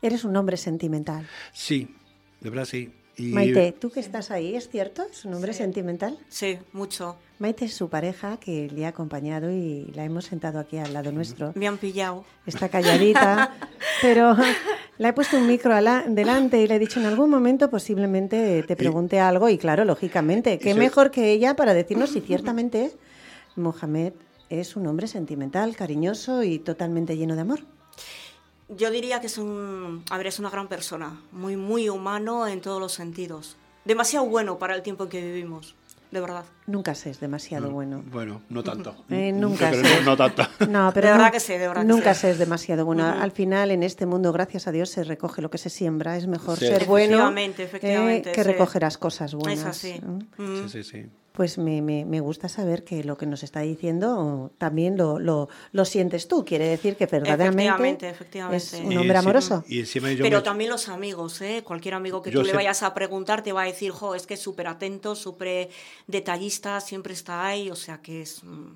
Eres un hombre sentimental. Sí, de verdad sí. Y Maite, tú que estás ahí, ¿es cierto? ¿Es un hombre sentimental? Sí, mucho. Maite es su pareja que le ha acompañado y la hemos sentado aquí al lado nuestro. Me han pillado. Está calladita, [laughs] pero le he puesto un micro ala- delante y le he dicho en algún momento posiblemente te pregunte algo y claro, lógicamente, qué mejor que ella para decirnos si ciertamente Mohamed es un hombre sentimental, cariñoso y totalmente lleno de amor. Yo diría que es un, a ver, es una gran persona, muy, muy humano en todos los sentidos. Demasiado bueno para el tiempo en que vivimos, de verdad. Nunca sé, es demasiado bueno. Bueno, no tanto. [laughs] Eh, nunca sé. no, no tanto. [laughs] No, pero De verdad que sí, de verdad nunca se es demasiado bueno. Al final, en este mundo, gracias a Dios, se recoge lo que se siembra. Es mejor Sí. ser bueno Efectivamente, eh, efectivamente, que sí. recoger las cosas buenas. Es así. Mm. Sí, sí, sí. Pues me, me- me gusta saber que lo que nos está diciendo también lo, lo, lo sientes tú. Quiere decir que verdaderamente Efectivamente, efectivamente. es un Y hombre amoroso. Y encima yo Pero me- también los amigos, ¿eh? Cualquier amigo que Yo tú le vayas a preguntar te va a decir, jo, es que es súper atento, súper detallista, siempre está ahí, o sea que es mm,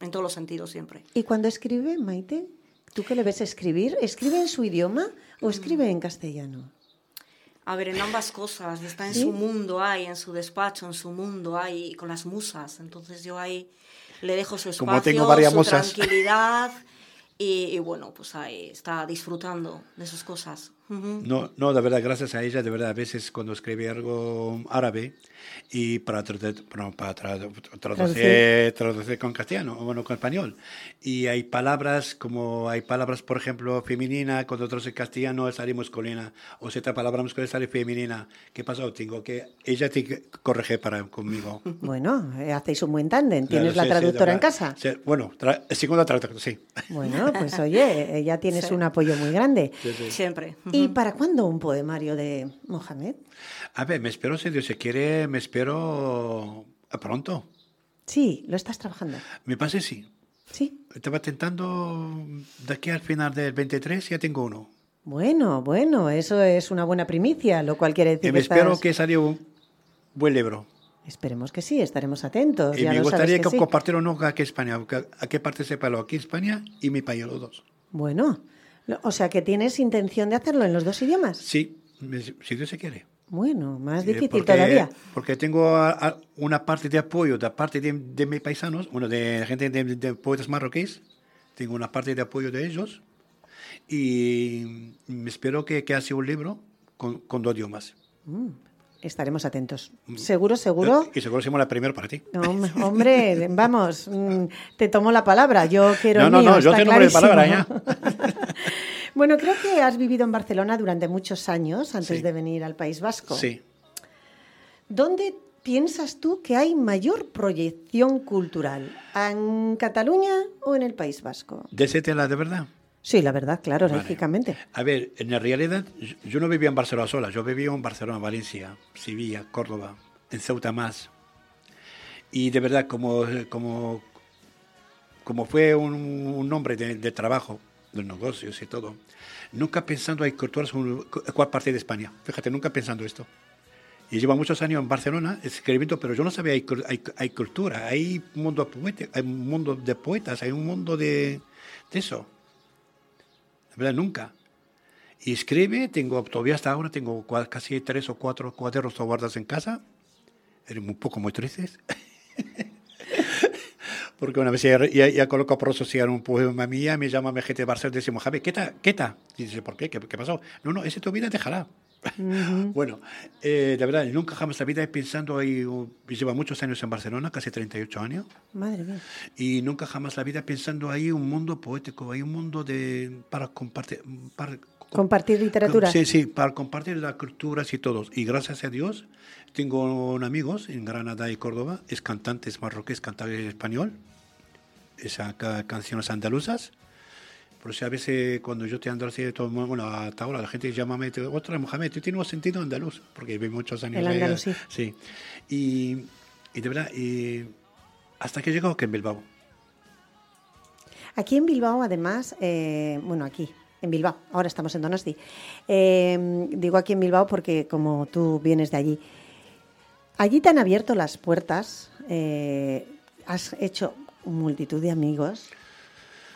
en todos los sentidos siempre. ¿Y cuando escribe, Maite? ¿Tú qué le ves escribir? ¿Escribe en su idioma o escribe en castellano? A ver, en ambas cosas, está en ¿Sí? su mundo ahí, en su despacho, en su mundo ahí, con las musas. Entonces yo ahí le dejo su espacio, Como tengo varias su musas. tranquilidad y, y bueno, pues ahí está disfrutando de sus cosas. No, no, de verdad, gracias a ella, de verdad, a veces cuando escribe algo árabe y para, para tradu- traducir, traducir con castellano o bueno, con español. Y hay palabras como, hay palabras, por ejemplo, femenina, cuando traduce castellano sale masculina, o si otra palabra masculina sale femenina. ¿Qué pasó? Tengo que, ella tiene que corregir para conmigo. [laughs] Bueno, eh, hacéis un buen tándem. ¿Tienes Claro, la sí, sí, traductora en verdad. casa? Sí, bueno, tra- segunda traductora, sí. Bueno, [laughs] pues oye, ya tienes Sí. un apoyo muy grande. Sí, sí. Siempre. ¿Y para cuándo un poemario de Mohamed? A ver, me espero, si Dios se quiere, me espero a pronto. Sí, lo estás trabajando. Me parece sí. Sí. Estaba tentando de aquí al final del 23 ya tengo uno. Bueno, bueno, eso es una buena primicia, lo cual quiere decir Y me que espero estás- que salió un buen libro. Esperemos que sí, estaremos atentos. y ya me gustaría que que sí. compartirlo no aquí en España, a qué parte sepalo, aquí en España y mi país, los dos. Bueno, o sea que tienes intención de hacerlo en los dos idiomas. Sí, me- si Dios se quiere. Bueno, más Eh, difícil porque, todavía. Porque tengo a- a una parte de apoyo de parte de, de mis paisanos, bueno, de gente de, de poetas marroquíes, tengo una parte de apoyo de ellos y me espero que, que haga un libro con, con dos idiomas. Mm, estaremos atentos. Seguro, seguro. Y seguro somos la primera para ti. No, hombre, [laughs] vamos, mm, te tomo la palabra. Yo quiero. No, no, no, yo te palabra ya. [laughs] bueno, creo que has vivido en Barcelona durante muchos años antes de venir al País Vasco. Sí. ¿Dónde piensas tú que hay mayor proyección cultural? ¿En Cataluña o en el País Vasco? ¿De la de verdad? Sí, la verdad, claro, lógicamente. A ver, en la realidad, yo no vivía en Barcelona sola, yo vivía en Barcelona, Valencia, Sevilla, Córdoba, en Ceuta más. Y de verdad, como, como, como fue un, nombre de, trabajo, de negocios y todo, nunca pensando hay en cuál parte de España. Fíjate, nunca pensando esto. Y llevo muchos años en Barcelona escribiendo, pero yo no sabía, hay, hay, hay cultura, hay un mundo, hay un mundo de poetas, hay un mundo de, de eso verdad, nunca. Y escribe, tengo, todavía hasta ahora tengo casi tres o cuatro cuadernos guardas en casa. Eres un poco muy tristes. [laughs] Porque una vez ya, ya, coloco por asociar un poema mía, me llama mi gente de Barcelona y dice, Javi, ¿qué tal? ¿Qué tal? Y dice, ¿por qué? ¿Qué, qué pasó? No, no, ese tu vida dejará. [laughs] bueno, eh, de verdad, nunca jamás la vida pensando ahí, lleva muchos años en Barcelona, casi 38 años. Madre mía. Y nunca jamás la vida pensando ahí un mundo poético, hay un mundo de para compartir. Para, compartir literatura. Sí, sí, para compartir las culturas y todos. Y gracias a Dios, tengo amigos en Granada y Córdoba, es cantantes marroquíes, cantantes español, esas canciones andaluzas por eso a veces cuando yo te ando así, todo, bueno, hasta ahora la gente llama, otra Mohamed, tú tienes un sentido andaluz, porque viví muchos años allá. Sí. Y, y, de verdad, y hasta que llegó aquí en Bilbao. Aquí en Bilbao, además, eh, bueno, aquí, en Bilbao, ahora estamos en Donosti. Eh, digo aquí en Bilbao porque como tú vienes de allí, allí te han abierto las puertas, eh, has hecho multitud de amigos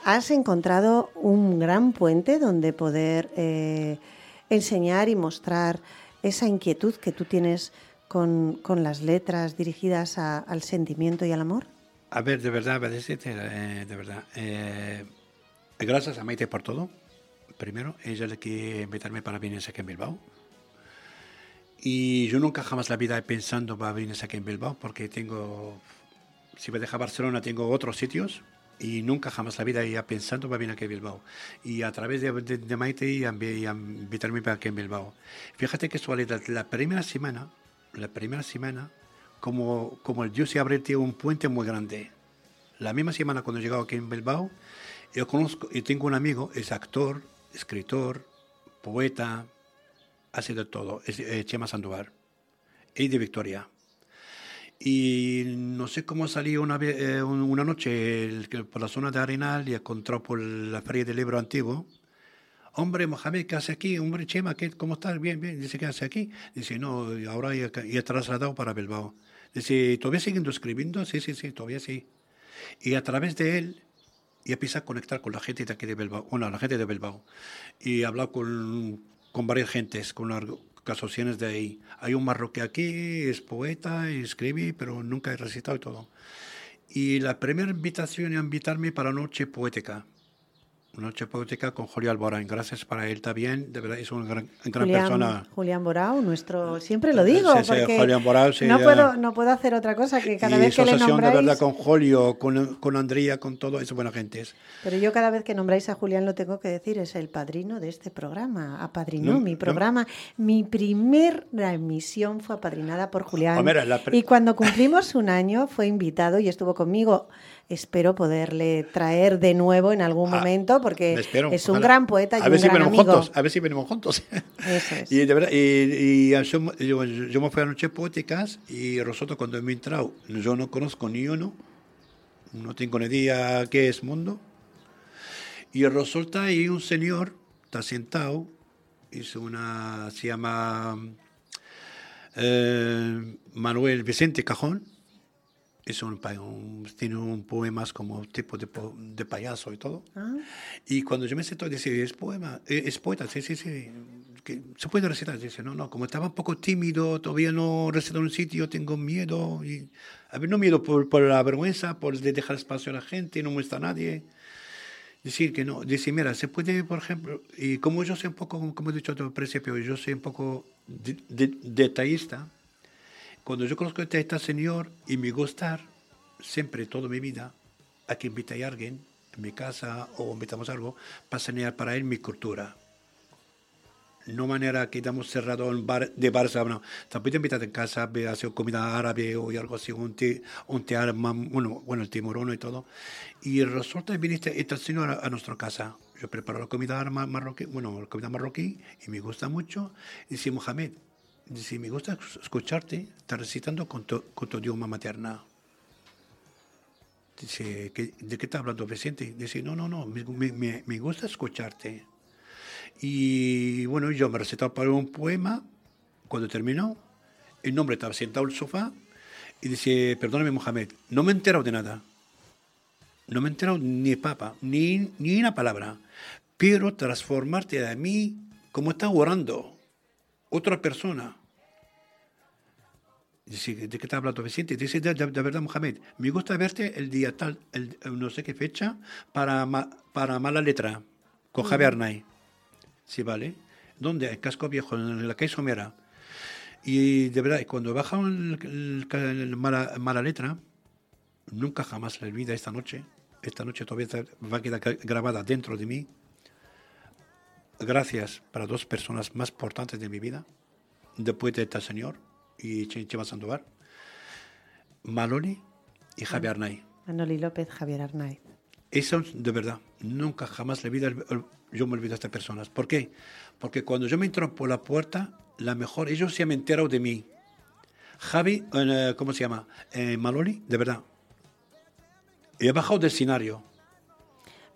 has encontrado un gran puente donde poder eh, enseñar y mostrar esa inquietud que tú tienes con, las letras dirigidas al sentimiento y al amor? A ver, de verdad, eh, de verdad. Eh, gracias a Maite por todo. Primero, ella le quiere invitarme para venir aquí en Bilbao. Y yo nunca jamás la vida he pensado para venir aquí en Bilbao porque tengo, si me deja Barcelona, tengo otros sitios y nunca jamás la vida iba pensando para venir aquí a Bilbao. Y a través de, de, Maite y invitarme para aquí en Bilbao. Fíjate que casualidad, la primera semana, la primera semana, como, como el Dios se abrió un puente muy grande. La misma semana cuando he llegado aquí en Bilbao, yo conozco y tengo un amigo, es actor, escritor, poeta, hace de todo, es eh, Chema Sandoval, y de Victoria. Y no sé cómo salí una, eh, una noche por la zona de Arenal y encontrado por la Feria del Libro Antiguo. Hombre, Mohamed, ¿qué hace aquí? Hombre, Chema, ¿qué, ¿cómo estás? Bien, bien. Dice, ¿qué hace aquí? Dice, no, ahora ya, he trasladado para Bilbao. Dice, ¿todavía siguiendo escribiendo? Sí, sí, sí, todavía sí. Y a través de él, y empieza a conectar con la gente de aquí de Bilbao, bueno, la gente de Bilbao. Y he hablado con, con varias gentes, con, asociaciones de ahí. Hay un marroquí aquí, es poeta, escribe, pero nunca he recitado y todo. Y la primera invitación es invitarme para Noche Poética. Noche Poética con Julián Borán. Gracias para él también. De verdad, es una gran, gran persona. Julián Borao, nuestro. Siempre lo digo. Sí, porque Julián Borao, sí, no, puedo, no puedo hacer otra cosa que cada vez que le nombráis. de verdad con Julio, con, con Andrea, con todo, es buena gente. Pero yo cada vez que nombráis a Julián lo tengo que decir, es el padrino de este programa. Apadrinó mi programa. Mi primera emisión fue apadrinada por Julián. Y cuando cumplimos un año fue invitado y estuvo conmigo espero poderle traer de nuevo en algún ah, momento porque es un gran poeta y a ver un si gran amigo. Juntos, a ver si venimos juntos. Eso [laughs] es. Y, de verdad, y, yo, yo, me fui a Noche Poéticas y Rosoto cuando me entrado, yo no conozco ni uno, no tengo ni idea qué es mundo. Y resulta ahí un señor, está sentado, hizo una, se llama eh, Manuel Vicente Cajón, es un, tiene un poemas como tipo de, de payaso y todo. Ah. Y cuando yo me senté, dice, es poema, eh, es poeta, sí, sí, sí, que se puede recitar. Dice, no, no, como estaba un poco tímido, todavía no recito en un sitio, tengo miedo. Y, a ver, no miedo por, por la vergüenza, por dejar espacio a la gente, no muestra a nadie. Decir que no, decir, mira, se puede, por ejemplo, y como yo sé un poco, como he dicho al principio, yo soy un poco de- de- detallista. Cuando yo conozco a este señor y me gusta, siempre, toda mi vida, a que invite a alguien en mi casa o invitamos algo para enseñar para él mi cultura. No manera que estamos cerrados en bar, de Barça, no. También invitar en casa, a hacer comida árabe o algo así, un té, un té bueno, bueno, el timorono y todo. Y resulta que viene este, este señor a, a nuestra casa. Yo preparo la comida marroquí, bueno, la comida marroquí y me gusta mucho. Y dice, Mohamed, dice, me gusta escucharte, estás recitando con tu, con tu idioma materna. Dice, ¿qué- ¿de qué está hablando Vicente? Dice, no, no, no, me, me- me- gusta escucharte. Y bueno, yo me recetaba para un poema. Cuando terminó, el hombre estaba sentado en el sofá y dice, perdóname Mohamed, no me he enterado de nada. No me he enterado ni papa, ni, ni una palabra. Pero transformarte a mí como está orando otra persona. Dice, ¿de qué está hablando Vicente? Dice, de, de- de verdad, Mohamed, me gusta verte el día tal, el, no sé qué fecha, para, ma- para mala letra, con Javier Arnay. Sí, vale. ¿Dónde? En Casco Viejo, en la calle Somera. Y de verdad, cuando baja el, el- el mala, mala letra, nunca jamás la olvida esta noche. Esta noche todavía va a quedar gra- grabada dentro de mí. Gracias para dos personas más importantes de mi vida, después de este señor y Ch- Chema Sandoval, Maloli y Javier Arnay. Manoli López, Javier Arnaiz. Eso, de verdad, nunca jamás la vida yo me olvido de estas personas. ¿Por qué? Porque cuando yo me entro por la puerta, la mejor, ellos se han enterado de mí. Javi, eh, ¿cómo se llama? Eh, Maloli, de verdad. He bajado del escenario.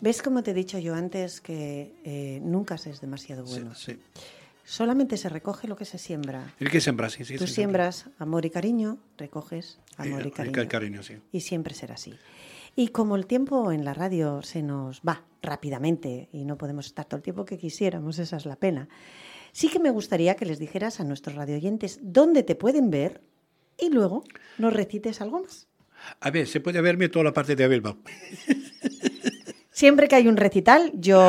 ¿Ves como te he dicho yo antes que eh, nunca se es demasiado Sí, bueno? sí. Solamente se recoge lo que se siembra. El que sembra, sí, sí. Tú sí, siembras amor y cariño, recoges sí. amor y El- cariño. el cariño, sí. Y siempre será así. Y como el tiempo en la radio se nos va rápidamente y no podemos estar todo el tiempo que quisiéramos, esa es la pena, sí que me gustaría que les dijeras a nuestros radioyentes dónde te pueden ver y luego nos recites algo más. A ver, se puede verme toda la parte de Bilbao. [laughs] Siempre que hay un recital, yo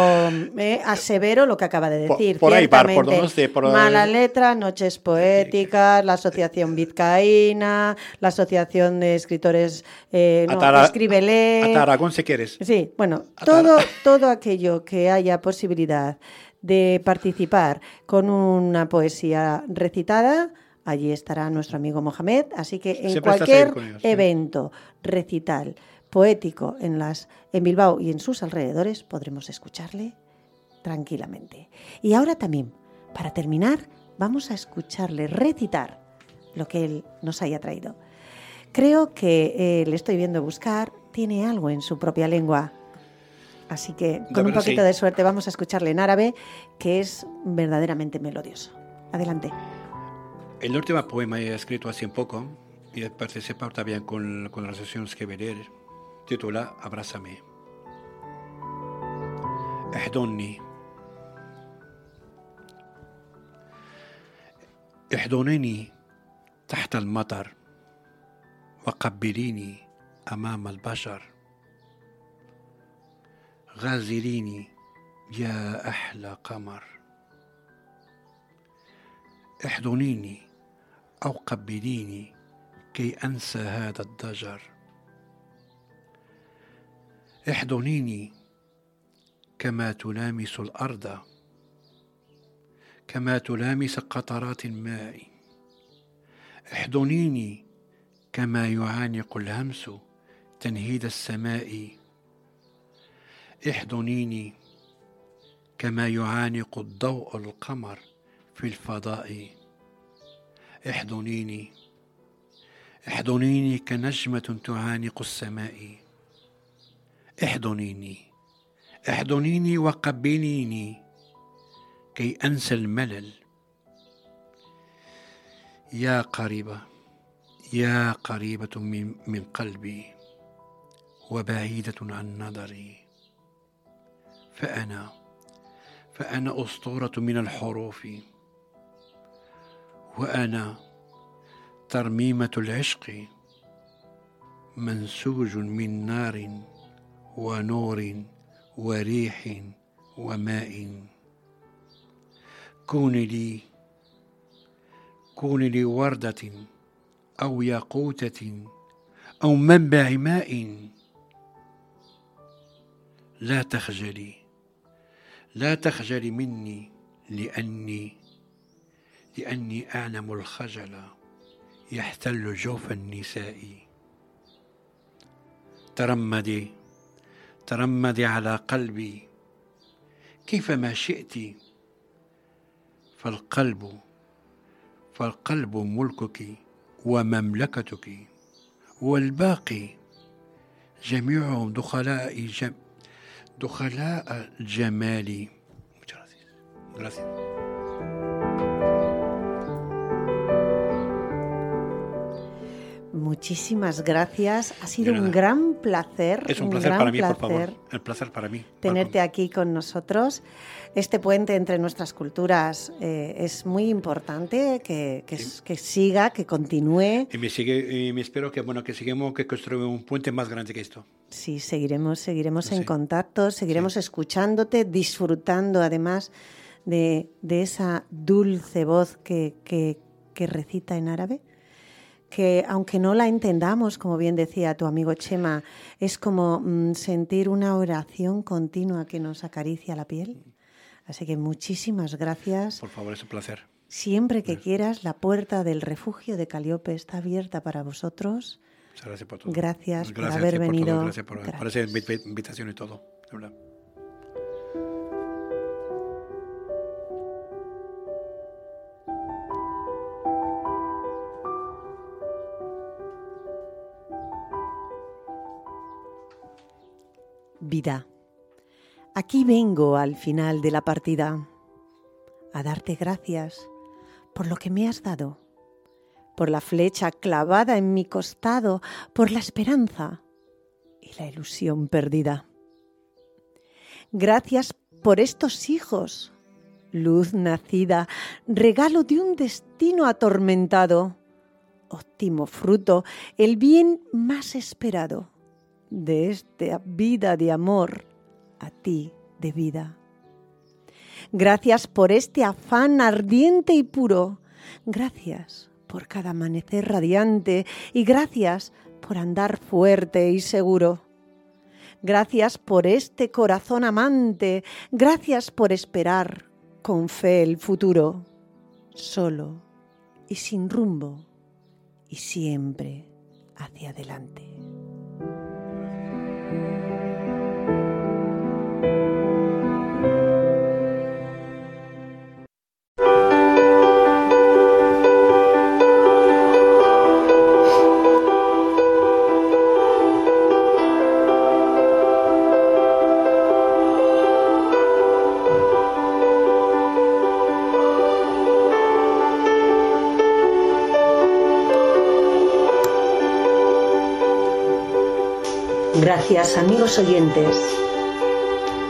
me [sighs] asevero lo que acaba de Por- decir. por ahí, par, por donde esté, por. Mala letra, Noches Poéticas, la Asociación Vizcaína, la Asociación de Escritores eh, no, Hasta Ara- Escríbele. hasta Aragón si quieres. Sí, bueno, todo, todo aquello que haya posibilidad de participar con una poesía recitada, allí estará nuestro amigo Mohamed. Así que en Siempre cualquier sí. evento recital poético en, las, en Bilbao y en sus alrededores podremos escucharle tranquilamente. Y ahora también, para terminar, vamos a escucharle recitar lo que él nos haya traído. Creo que eh, le estoy viendo buscar, tiene algo en su propia lengua. Así que con un poquito sí. de suerte vamos a escucharle en árabe, que es verdaderamente melodioso. Adelante. El último poema he escrito hace un poco y he participado también con, con la asociación Escribir, titula Abrázame. احضني احضنيني تحت المطر وقبليني أمام البشر. غازليني يا أحلى قمر. احضنيني أو قبليني كي أنسى هذا الضجر. احضنيني كما تلامس الأرض كما تلامس قطرات الماء. احضنيني كما يعانق الهمس تنهيد السماء. احضنيني كما يعانق الضوء القمر في الفضاء. احضنيني احضنيني كنجمة تعانق السماء. احضنيني احضنيني وقبليني كي أنسى الملل. يا قريبة يا قريبة من, من قلبي وبعيدة عن نظري. فأنا فأنا أسطورة من الحروف. وأنا ترميمة العشق منسوج من نار. ونور وريح وماء. كوني لي كوني لي وردة أو ياقوتة أو منبع ماء. لا تخجلي لا تخجلي مني لأني لأني أعلم الخجل يحتل جوف النساء. ترمدي ترمدي على قلبي. كيفما شئت. فالقلب فالقلب ملكك ومملكتك. والباقي جميعهم دخلاء جم دخلاء جمالي Gracias. Muchísimas gracias. Ha sido un gran placer. Es un placer para mí, por favor. El placer para mí. Tenerte aquí con nosotros. Este puente entre nuestras culturas eh, es muy importante que, que, siga, que continúe. Y me, sigue, y me espero que, bueno, que sigamos, que construyamos un puente más grande que esto. Sí, seguiremos, seguiremos en contacto, seguiremos escuchándote, disfrutando además de, de esa dulce voz que, que, que recita en árabe que aunque no la entendamos, como bien decía tu amigo Chema, es como mm, sentir una oración continua que nos acaricia la piel. Así que muchísimas gracias. Por favor, es un placer. Siempre que quieras, la puerta del refugio de Caliope está abierta para vosotros. Muchas gracias por todo. Gracias, por haber venido. gracias por, por esa invitación y todo. De verdad. Aquí vengo al final de la partida a darte gracias por lo que me has dado, por la flecha clavada en mi costado, por la esperanza y la ilusión perdida. Gracias por estos hijos, luz nacida, regalo de un destino atormentado, óptimo fruto, el bien más esperado de esta vida de amor a ti de vida. Gracias por este afán ardiente y puro. Gracias por cada amanecer radiante y gracias por andar fuerte y seguro. Gracias por este corazón amante. Gracias por esperar con fe el futuro. Solo y sin rumbo y siempre hacia adelante. thank you Gracias amigos oyentes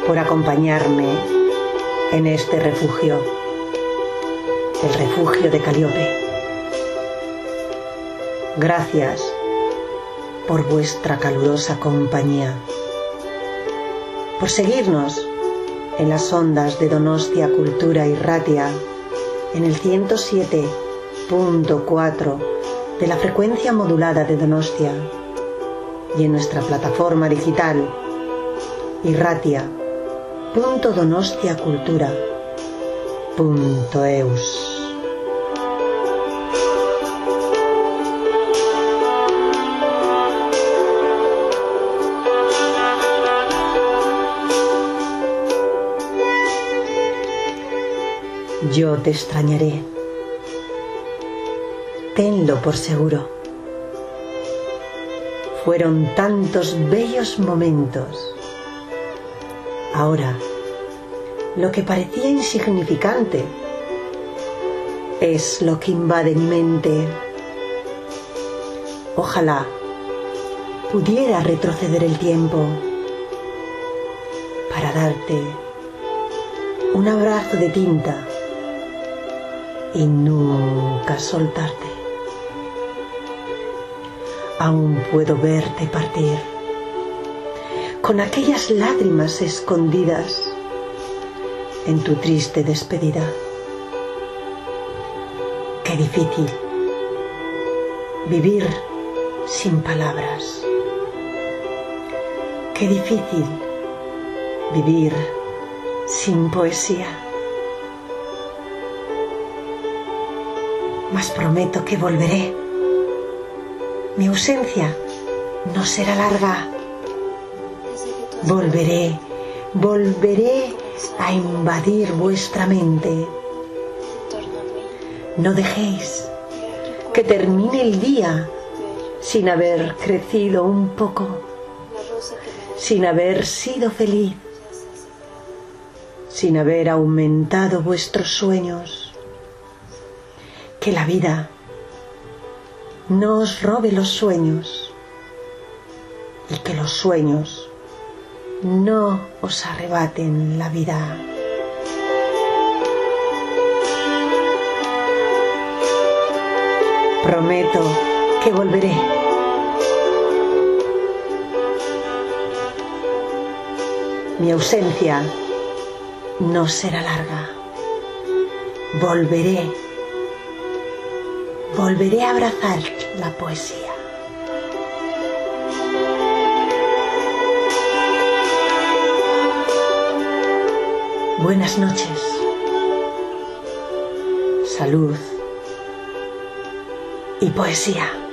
por acompañarme en este refugio, el refugio de Caliope. Gracias por vuestra calurosa compañía, por seguirnos en las ondas de Donostia Cultura y Ratia en el 107.4 de la frecuencia modulada de Donostia y en nuestra plataforma digital irratia.donostiacultura.eus. Yo te extrañaré. Tenlo por seguro. Fueron tantos bellos momentos. Ahora, lo que parecía insignificante es lo que invade mi mente. Ojalá pudiera retroceder el tiempo para darte un abrazo de tinta y nunca soltarte aún puedo verte partir, con aquellas lágrimas escondidas en tu triste despedida. Qué difícil vivir sin palabras. Qué difícil vivir sin poesía. Mas prometo que volveré. Mi ausencia no será larga. Volveré, volveré a invadir vuestra mente. No dejéis que termine el día sin haber crecido un poco, sin haber sido feliz, sin haber aumentado vuestros sueños. Que la vida no os robe los sueños y que los sueños no os arrebaten la vida. Prometo que volveré. Mi ausencia no será larga. Volveré. Volveré a abrazar la poesía. Buenas noches. Salud y poesía.